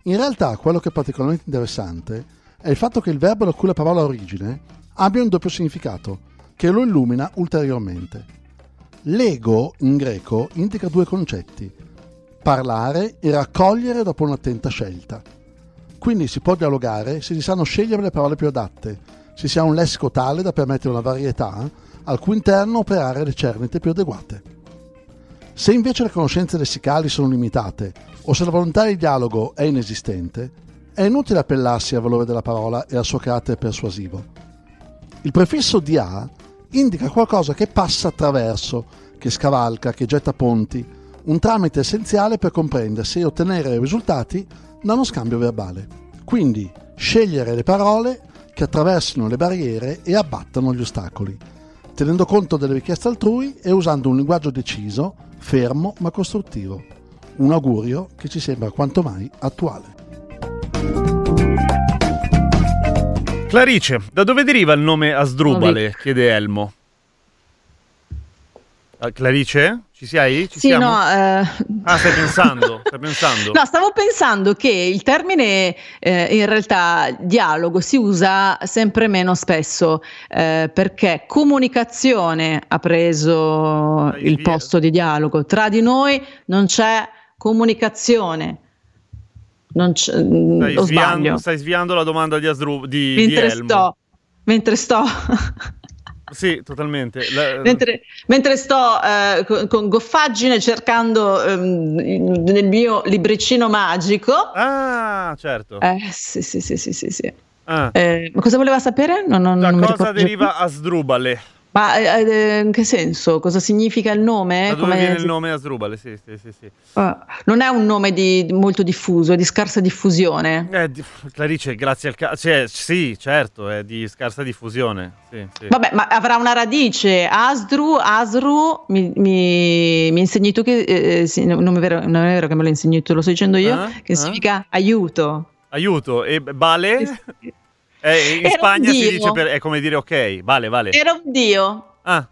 In realtà quello che è particolarmente interessante è il fatto che il verbo da cui la parola ha origine abbia un doppio significato, che lo illumina ulteriormente. L'ego in greco indica due concetti, parlare e raccogliere dopo un'attenta scelta. Quindi si può dialogare se si sanno scegliere le parole più adatte, se si ha un lessico tale da permettere una varietà al cui interno operare le cernite più adeguate. Se invece le conoscenze lessicali sono limitate o se la volontà di dialogo è inesistente, è inutile appellarsi al valore della parola e al suo carattere persuasivo. Il prefisso di a indica qualcosa che passa attraverso, che scavalca, che getta ponti, un tramite essenziale per comprendersi e ottenere risultati da uno scambio verbale. Quindi scegliere le parole che attraversino le barriere e abbattano gli ostacoli, tenendo conto delle richieste altrui e usando un linguaggio deciso, fermo ma costruttivo. Un augurio che ci sembra quanto mai attuale. Clarice, da dove deriva il nome Asdrubale? Chiede Elmo. Ah, Clarice? Ci sei? Ci Sì, siamo? no, eh, Ah, stai pensando? Stai pensando? No, stavo pensando che il termine eh, in realtà dialogo si usa sempre meno spesso eh, perché comunicazione ha preso Dai, il via. posto di dialogo. Tra di noi non c'è comunicazione. Non c'è, mm, Stai o sviando, stai sviando la domanda di, Asdru- di, di Mentre Elmo. sto, mentre sto, Sì, totalmente. La- mentre, mentre sto eh, con, con goffaggine cercando ehm, nel mio libricino magico. Ah, certo. Eh, sì, sì, sì, sì, sì, sì. Ah. Eh, cosa voleva sapere? Non, non- Da non cosa più. deriva Asdrubale? Ma eh, eh, in che senso? Cosa significa il nome? Da dove Come- viene il nome Asdrubale? Sì, sì, sì. sì. Ah, non è un nome di, molto diffuso, è di scarsa diffusione. Eh, di- Clarice, grazie al caso. Cioè, sì, certo, è di scarsa diffusione. Sì, sì. Vabbè, ma avrà una radice. Asdru, Asru, mi, mi, mi insegni tu che... eh, sì, non, è vero, non è vero che me lo insegni tu, lo sto dicendo io, Ah, che ah. significa aiuto. Aiuto. E Bale? Eh, in Era Spagna si dice per, è come dire ok, vale, vale. Era un dio, Ah,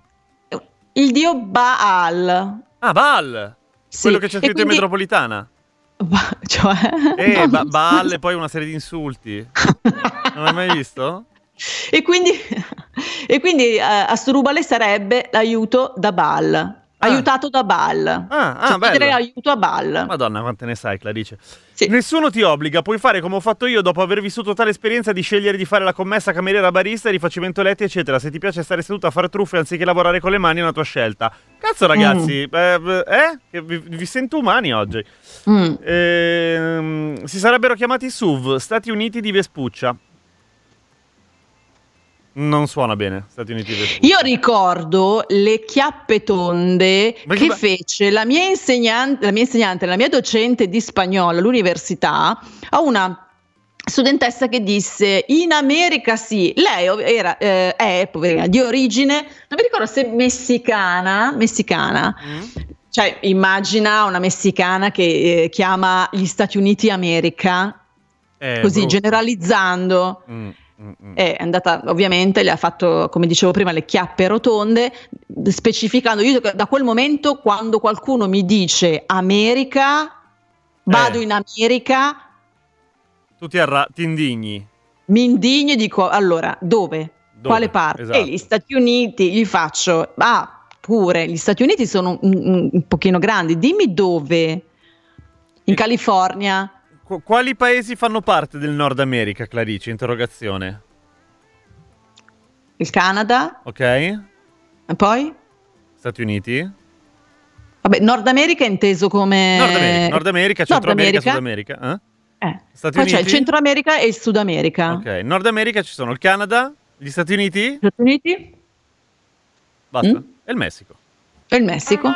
il dio Baal. ah Baal! Sì, Quello che c'è scritto in quindi- metropolitana. Ba- cioè... Eh, no, ba-. Baal e poi una serie di insulti. Non l'hai mai visto? E quindi, e quindi eh, Asdrubale sarebbe l'aiuto da Baal, aiutato da Baal. Ah, ah, Cioè, bello. aiuto a Baal. Madonna, quante ne sai, Clarice. Sì. Nessuno ti obbliga, puoi fare come ho fatto io dopo aver vissuto tale esperienza di scegliere di fare la commessa cameriera barista, rifacimento letti, eccetera. Se ti piace stare seduto a fare truffe anziché lavorare con le mani è una tua scelta. Cazzo, ragazzi, eh, eh? Che vi, vi sento umani oggi. Mm. Ehm, si sarebbero chiamati SUV, Stati Uniti di Vespuccia. Non suona bene, Stati Uniti di Vespuccia. Io ricordo le chiappe tonde che che fece la mia insegnante, la mia insegnante, la mia docente di spagnolo all'università a una studentessa che disse in America sì, lei era, eh, è poverina di origine, non mi ricordo se messicana, messicana, Mm? cioè immagina una messicana che eh, chiama gli Stati Uniti America, Eh, così brutto. generalizzando. Mm, mm, mm. È andata, ovviamente, le ha fatto, come dicevo prima, le chiappe rotonde, specificando io da quel momento quando qualcuno mi dice America, vado Eh. in America, Tu ti, arra- ti indigni. mi indigno e dico allora dove? Dove? Quale parte? Esatto. E gli Stati Uniti gli faccio, ah, pure, gli Stati Uniti sono un, un- un pochino grandi, dimmi dove? In California? Qu- quali paesi fanno parte del Nord America, Clarice? Interrogazione. Il Canada? Ok? E poi? Stati Uniti? Vabbè, Nord America è inteso come... Nord America, Nord America, Nord Centro America, Sud America. Eh? Eh. Stati Poi c'è il Uniti? Centro America e il Sud America. Ok, Nord America ci sono il Canada, gli Stati Uniti, Stati Uniti basta, Mm. e il Messico. e il Messico.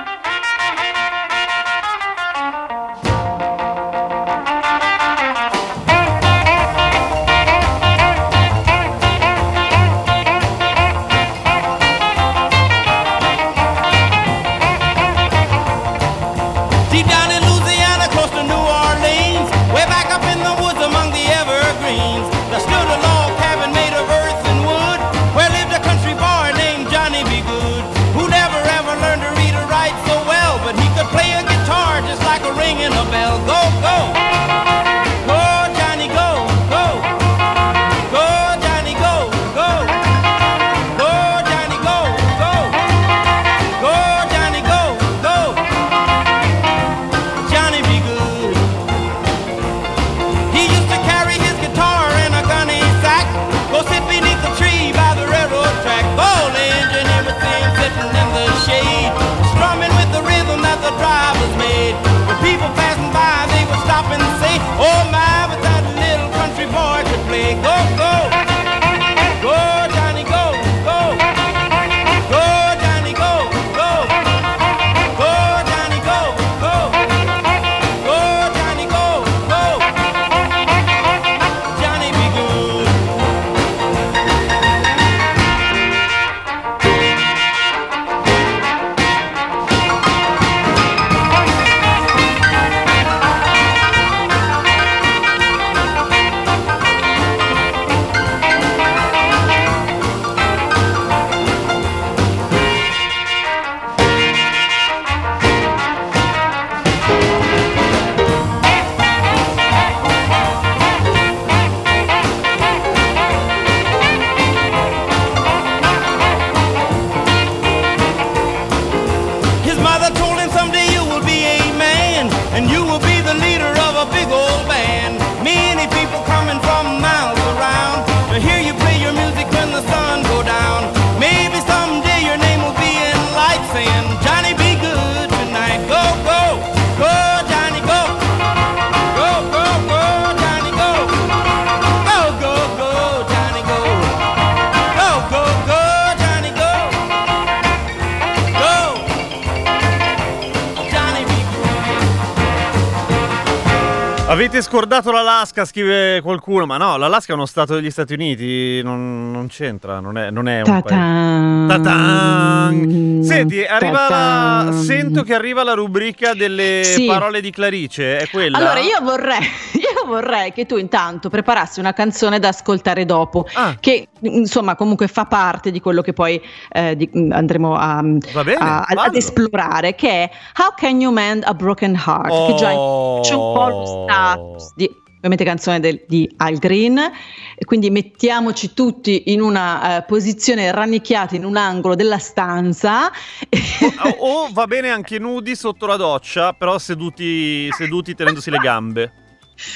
Scordato l'Alaska, scrive ma no, l'Alaska è uno stato degli Stati Uniti, non, non c'entra, non è, non è un paese. Ta-tan. Ta-tan! Senti, arriva la... Sento che arriva la rubrica delle Sì. parole di Clarice, è quella? Allora io vorrei, io vorrei che tu intanto preparassi una canzone da ascoltare dopo, Ah. che insomma comunque fa parte di quello che poi eh, di- andremo a, Va bene, a- ad esplorare, che è How Can You Mend a Broken Heart, che già Oh. c'è un po' lo status di ovviamente canzone del- di Al Green e quindi mettiamoci tutti in una eh, posizione rannicchiati in un angolo della stanza O, o va bene anche nudi sotto la doccia, però seduti, seduti tenendosi le gambe.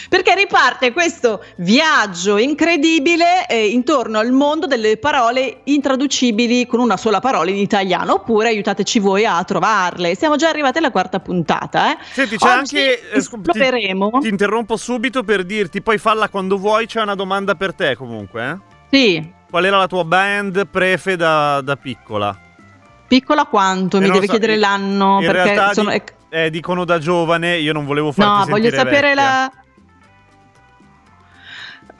Perché riparte questo viaggio incredibile eh, intorno al mondo delle parole intraducibili con una sola parola in italiano, oppure aiutateci voi a trovarle. Siamo già arrivati alla quarta puntata, eh. Senti, c'è Oggi anche... eh, scu- ti- esploderemo. Ti interrompo subito per dirti, poi falla quando vuoi, c'è una domanda per te comunque. eh? Sì, Qual era la tua band prefe da, da piccola? piccola quanto, Eh, mi deve so, chiedere l'anno, perché sono... di- eh, dicono da giovane, io non volevo farti No, voglio sapere vecchia. la...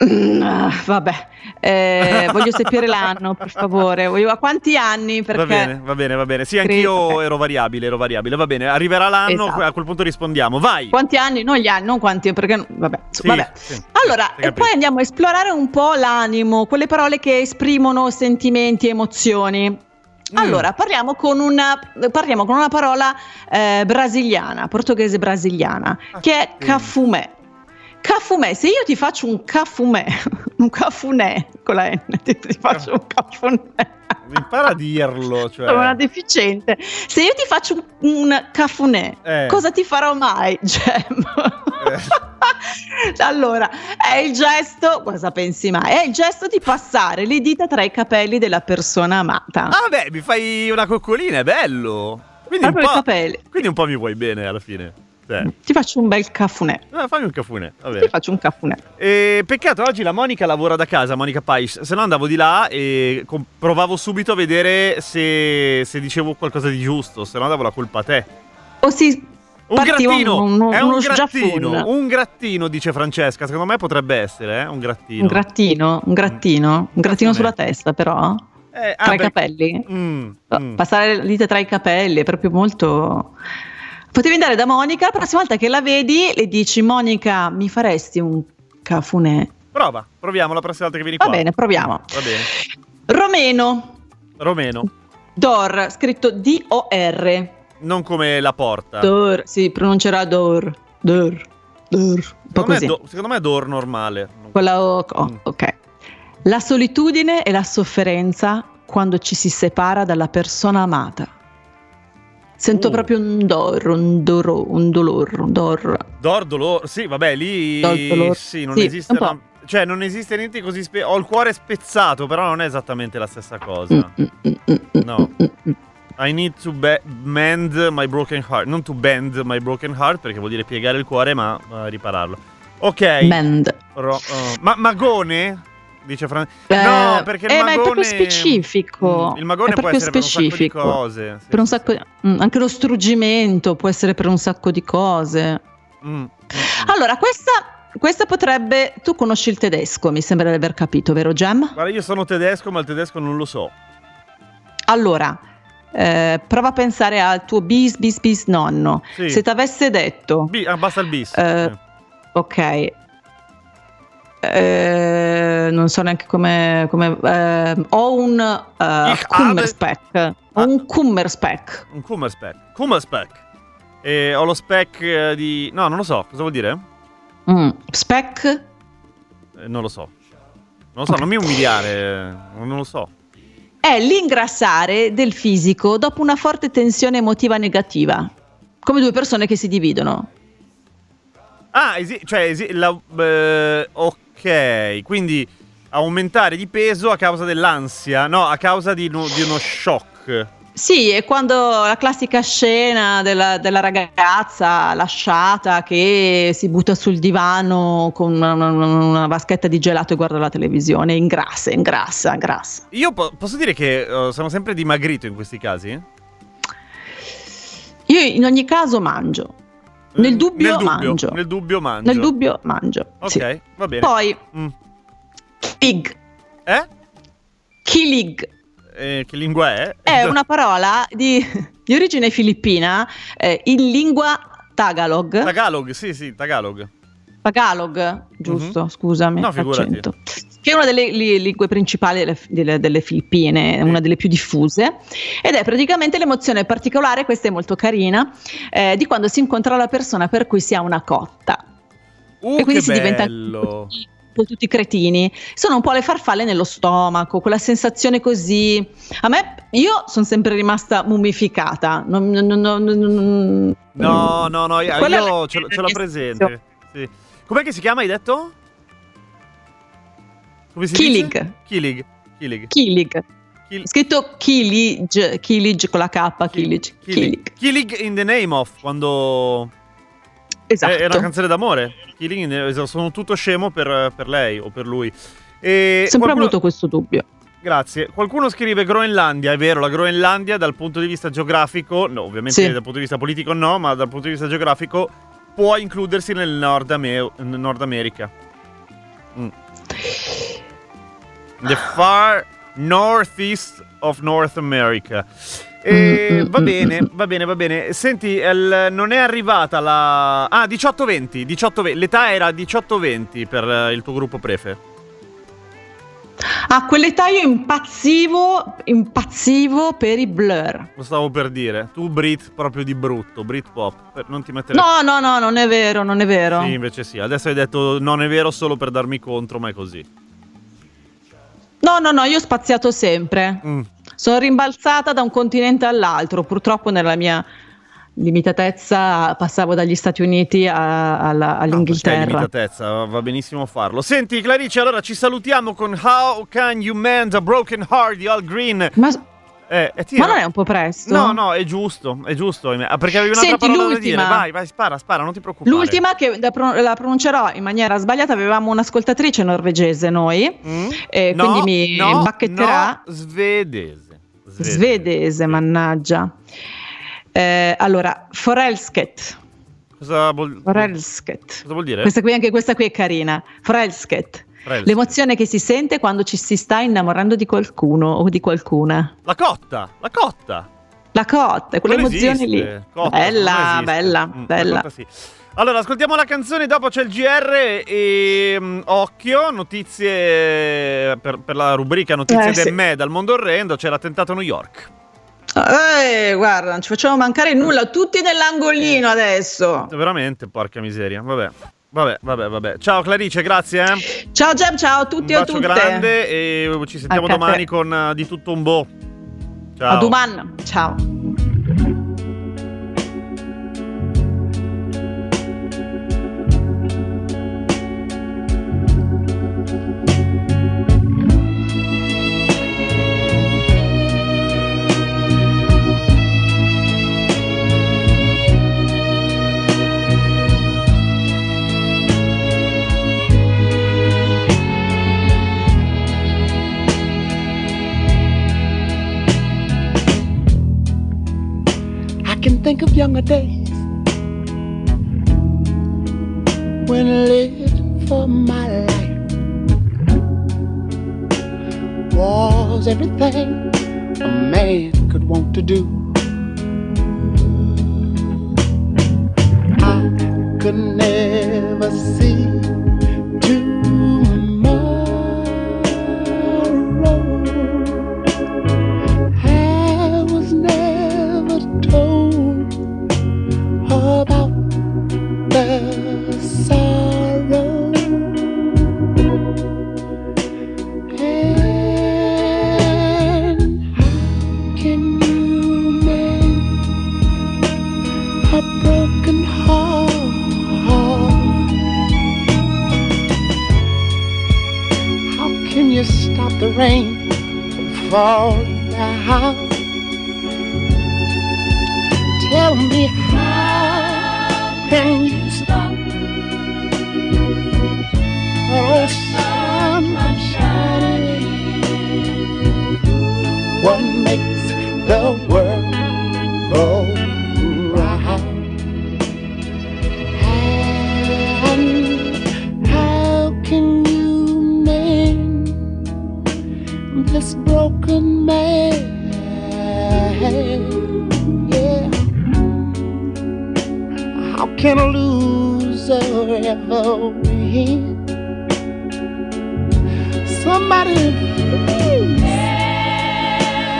Mm, ah, vabbè, Eh, voglio sapere l'anno, per favore. Voglio- A quanti anni? Perché... Va bene, va bene, va bene. Sì, Credo, anch'io ok. ero variabile, ero variabile. Va bene, arriverà l'anno, Esatto. a quel punto rispondiamo. Vai! Quanti anni? Non gli anni, non quanti, perché vabbè. Sì, vabbè. sì, Allora, e poi andiamo a esplorare un po' l'animo, quelle parole che esprimono sentimenti, emozioni. Mm. Allora, parliamo con una, parliamo con una parola eh, brasiliana, portoghese brasiliana, che è cafumè. Cafumè, se io ti faccio un cafumè, un cafunè con la N, ti, ti faccio un cafunè. Impara a dirlo, cioè. Sono una deficiente. Se io ti faccio un, un cafunè, Eh. cosa ti farò mai, Gem? allora, è il gesto, cosa pensi mai? È il gesto di passare le dita tra i capelli della persona amata. Ah, beh, mi fai una coccolina, è bello. Quindi un, Proprio po', quindi un po' mi vuoi bene alla fine. Cioè, Ti faccio un bel cafunè. eh, fammi un caffone, va Ti faccio un cafunè. E peccato, oggi la Monica lavora da casa, Monica Pais. Se no andavo di là e provavo subito a vedere se, se dicevo qualcosa di giusto, se no davo la colpa a te. O si Un grattino, un- un- è un grattino, un grattino, dice Francesca. Secondo me potrebbe essere, eh? un grattino. Un grattino, un grattino, un grattino sulla testa però, Eh, ah, tra i beh, capelli. mm, mm. Passare le dita tra i capelli è proprio molto. Potevi andare da Monica, la prossima volta che la vedi le dici Monica mi faresti un cafunè? Prova, proviamo la prossima volta che vieni Va qua. bene, proviamo. Va bene. Romeno, Romeno, Dor, scritto D-O-R. non come la porta. Dor, si pronuncerà Dor, Dor, Dor, un po' secondo, me do- secondo me è Dor normale. Quella O, oh, Mm. ok. La solitudine e la sofferenza quando ci si separa dalla persona amata. Sento Uh. proprio un dor, un doro, un dolor, un dor. Dor dolor, sì, vabbè, lì Dor sì, non Sì, esiste una- cioè non esiste niente così spe- ho il cuore spezzato, però non è esattamente la stessa cosa. Mm, mm, mm, No. I need to be- mend my broken heart, non to bend my broken heart perché vuol dire piegare il cuore, ma eh, ripararlo. Ok. Mend. Ro- oh. Ma magone? Dice Fran. Eh, no, perché il eh, ma magone è proprio specifico. Mm, il magone È può proprio essere per un sacco di specifico. cose. sì, Per un sì, sacco sì. mm, anche lo struggimento può essere per un sacco di cose. Mm, mm, mm. Allora, questa, questa potrebbe. Tu conosci il tedesco, mi sembra di aver capito, vero Gem? Guarda, io sono tedesco, ma il tedesco non lo so. Allora, eh, prova a pensare al tuo bis bis bis nonno. Sì. Se ti avesse detto, Bi- ah, basta il bis. Eh, Sì. ok, eh, non so neanche come. come eh, ho un uh, Kummerspeck. Ho Ah. un Kummerspeck. Un Kummerspeck. Kummerspeck. E ho lo spec eh, di... No, non lo so. Cosa vuol dire? Mm, Speck. Eh, non lo so. Non lo so, non mi umiliare. eh, Non lo so. è l'ingrassare del fisico dopo una forte tensione emotiva negativa. Come due persone che si dividono. Ah, esi- cioè... esi- la- eh, ok, quindi aumentare di peso a causa dell'ansia. No, a causa di, uno- di uno shock. Sì, è quando la classica scena della, della ragazza lasciata che si butta sul divano con una, una- una vaschetta di gelato e guarda la televisione, ingrassa, ingrassa, ingrassa. Io po- posso dire che eh, sono sempre dimagrito in questi casi? Io in ogni caso mangio. Nel Mm, dubbio, nel dubbio, mangio. Nel dubbio mangio. Nel dubbio mangio. Ok, sì. va bene. Poi, Mm. Kilig. Eh? Kilig Eh, Che lingua è? è una parola di, di origine filippina eh, in lingua Tagalog. Tagalog, sì, sì, Tagalog. Tagalog, giusto, scusami, Mhm. No, figurati. l'accento. Che è una delle li- lingue principali delle, delle- delle Filippine, una delle più diffuse, ed è praticamente l'emozione particolare, questa è molto carina, eh, di quando si incontra la persona per cui si ha una cotta. Uh, e quindi si diventa bello. un po' tutti cretini. Sono un po' le farfalle nello stomaco, quella sensazione così. A me, io sono sempre rimasta mummificata. Non, non- non- No, no, no, io, io ce, l'ho- presente. Sì. Com'è che si chiama, hai detto? Come si Kilig. dice? Kilig. Kilig. Kilig. Kil- Scritto Kilig, Kilig con la K, Kilig. Kilig. Kilig. In the name of, quando... Esatto. È, è una canzone d'amore. Killing in the- Sono tutto scemo per, per lei o per lui. E Ho sempre qualcuno- avuto questo dubbio. Grazie. Qualcuno scrive Groenlandia, è vero, la Groenlandia dal punto di vista geografico, no, ovviamente Sì. dal punto di vista politico no, ma dal punto di vista geografico può includersi nel Nord, Ame- nel Nord America. Mm. The far northeast of North America. E va bene, va bene, va bene. Senti, il- non è arrivata la... Ah, 18-20, 18-20. L'età era 18-20 per eh, il tuo gruppo prefe. A quell'età io impazzivo, impazzivo per i blur. Lo stavo per dire. Tu Brit proprio di brutto, Brit pop. Per- Non ti mettere... No, no, no, non è vero, non è vero. Sì, invece sì. Adesso hai detto non è vero solo per darmi contro, ma è così. No, no, no, io ho spaziato sempre. Mm. Sono rimbalzata da un continente all'altro. Purtroppo nella mia limitatezza passavo dagli Stati Uniti a- alla- hai all'Inghilterra. limitatezza, va benissimo farlo. Senti, Clarice, allora ci salutiamo con How Can You Mend a Broken Heart di Al Green. ma, Eh, ma non è un po' presto? No, no, è giusto, è giusto. Ah, Perché avevi un'altra Senti, parola da dire. Vai, vai, spara, spara, non ti preoccupare. L'ultima che la pronuncerò in maniera sbagliata, avevamo un'ascoltatrice norvegese noi, Mm? e No, quindi mi no, bacchetterà. no, svedese. Svedese, mannaggia. Eh, allora, Forelsket. Cosa vuol, Forelsket. cosa vuol dire? Questa qui, anche questa qui è carina. Forelsket. L'emozione che si sente quando ci si sta innamorando di qualcuno o di qualcuna. La cotta, la cotta. La cotta, quell'emozione lì. Cotta, bella, bella, Mm, la bella. cotta sì. Allora, ascoltiamo la canzone, dopo c'è il GR e mm, occhio, notizie per, per la rubrica Notizie Eh, del sì. me dal mondo orrendo, c'è l'attentato a New York. Eh, guarda, non ci facciamo mancare nulla, tutti nell'angolino adesso. Veramente, porca miseria. Vabbè, vabbè, vabbè, vabbè. Ciao Clarice, grazie. Eh. Ciao Gem, ciao a tutti un e a bacio tutte. grande e ci sentiamo domani con eh, di tutto un boh. Ciao. A domani. Ciao. Think of younger days when I lived for my life was everything a man could want to do. I could never see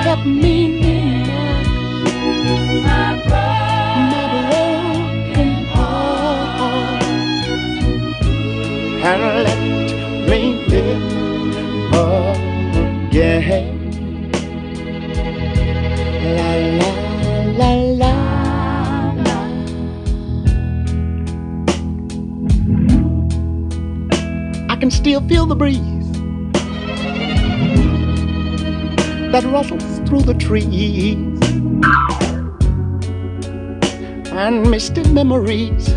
Help me my broken heart and let me live again. Still feel the breeze that rustles through the trees and misty memories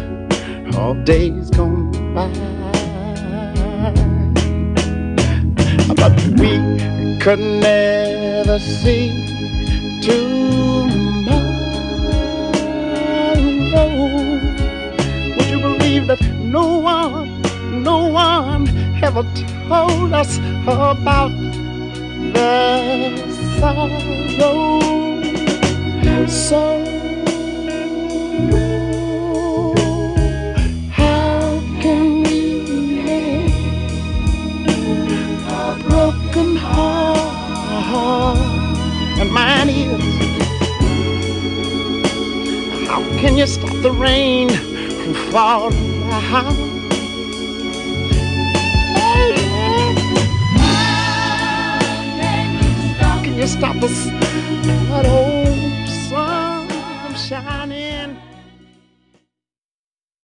of days gone by. But we could never see tomorrow. Would you believe that no one, no one ever told us about the So how can we mend a broken heart? And. How can you stop the rain from falling stop us.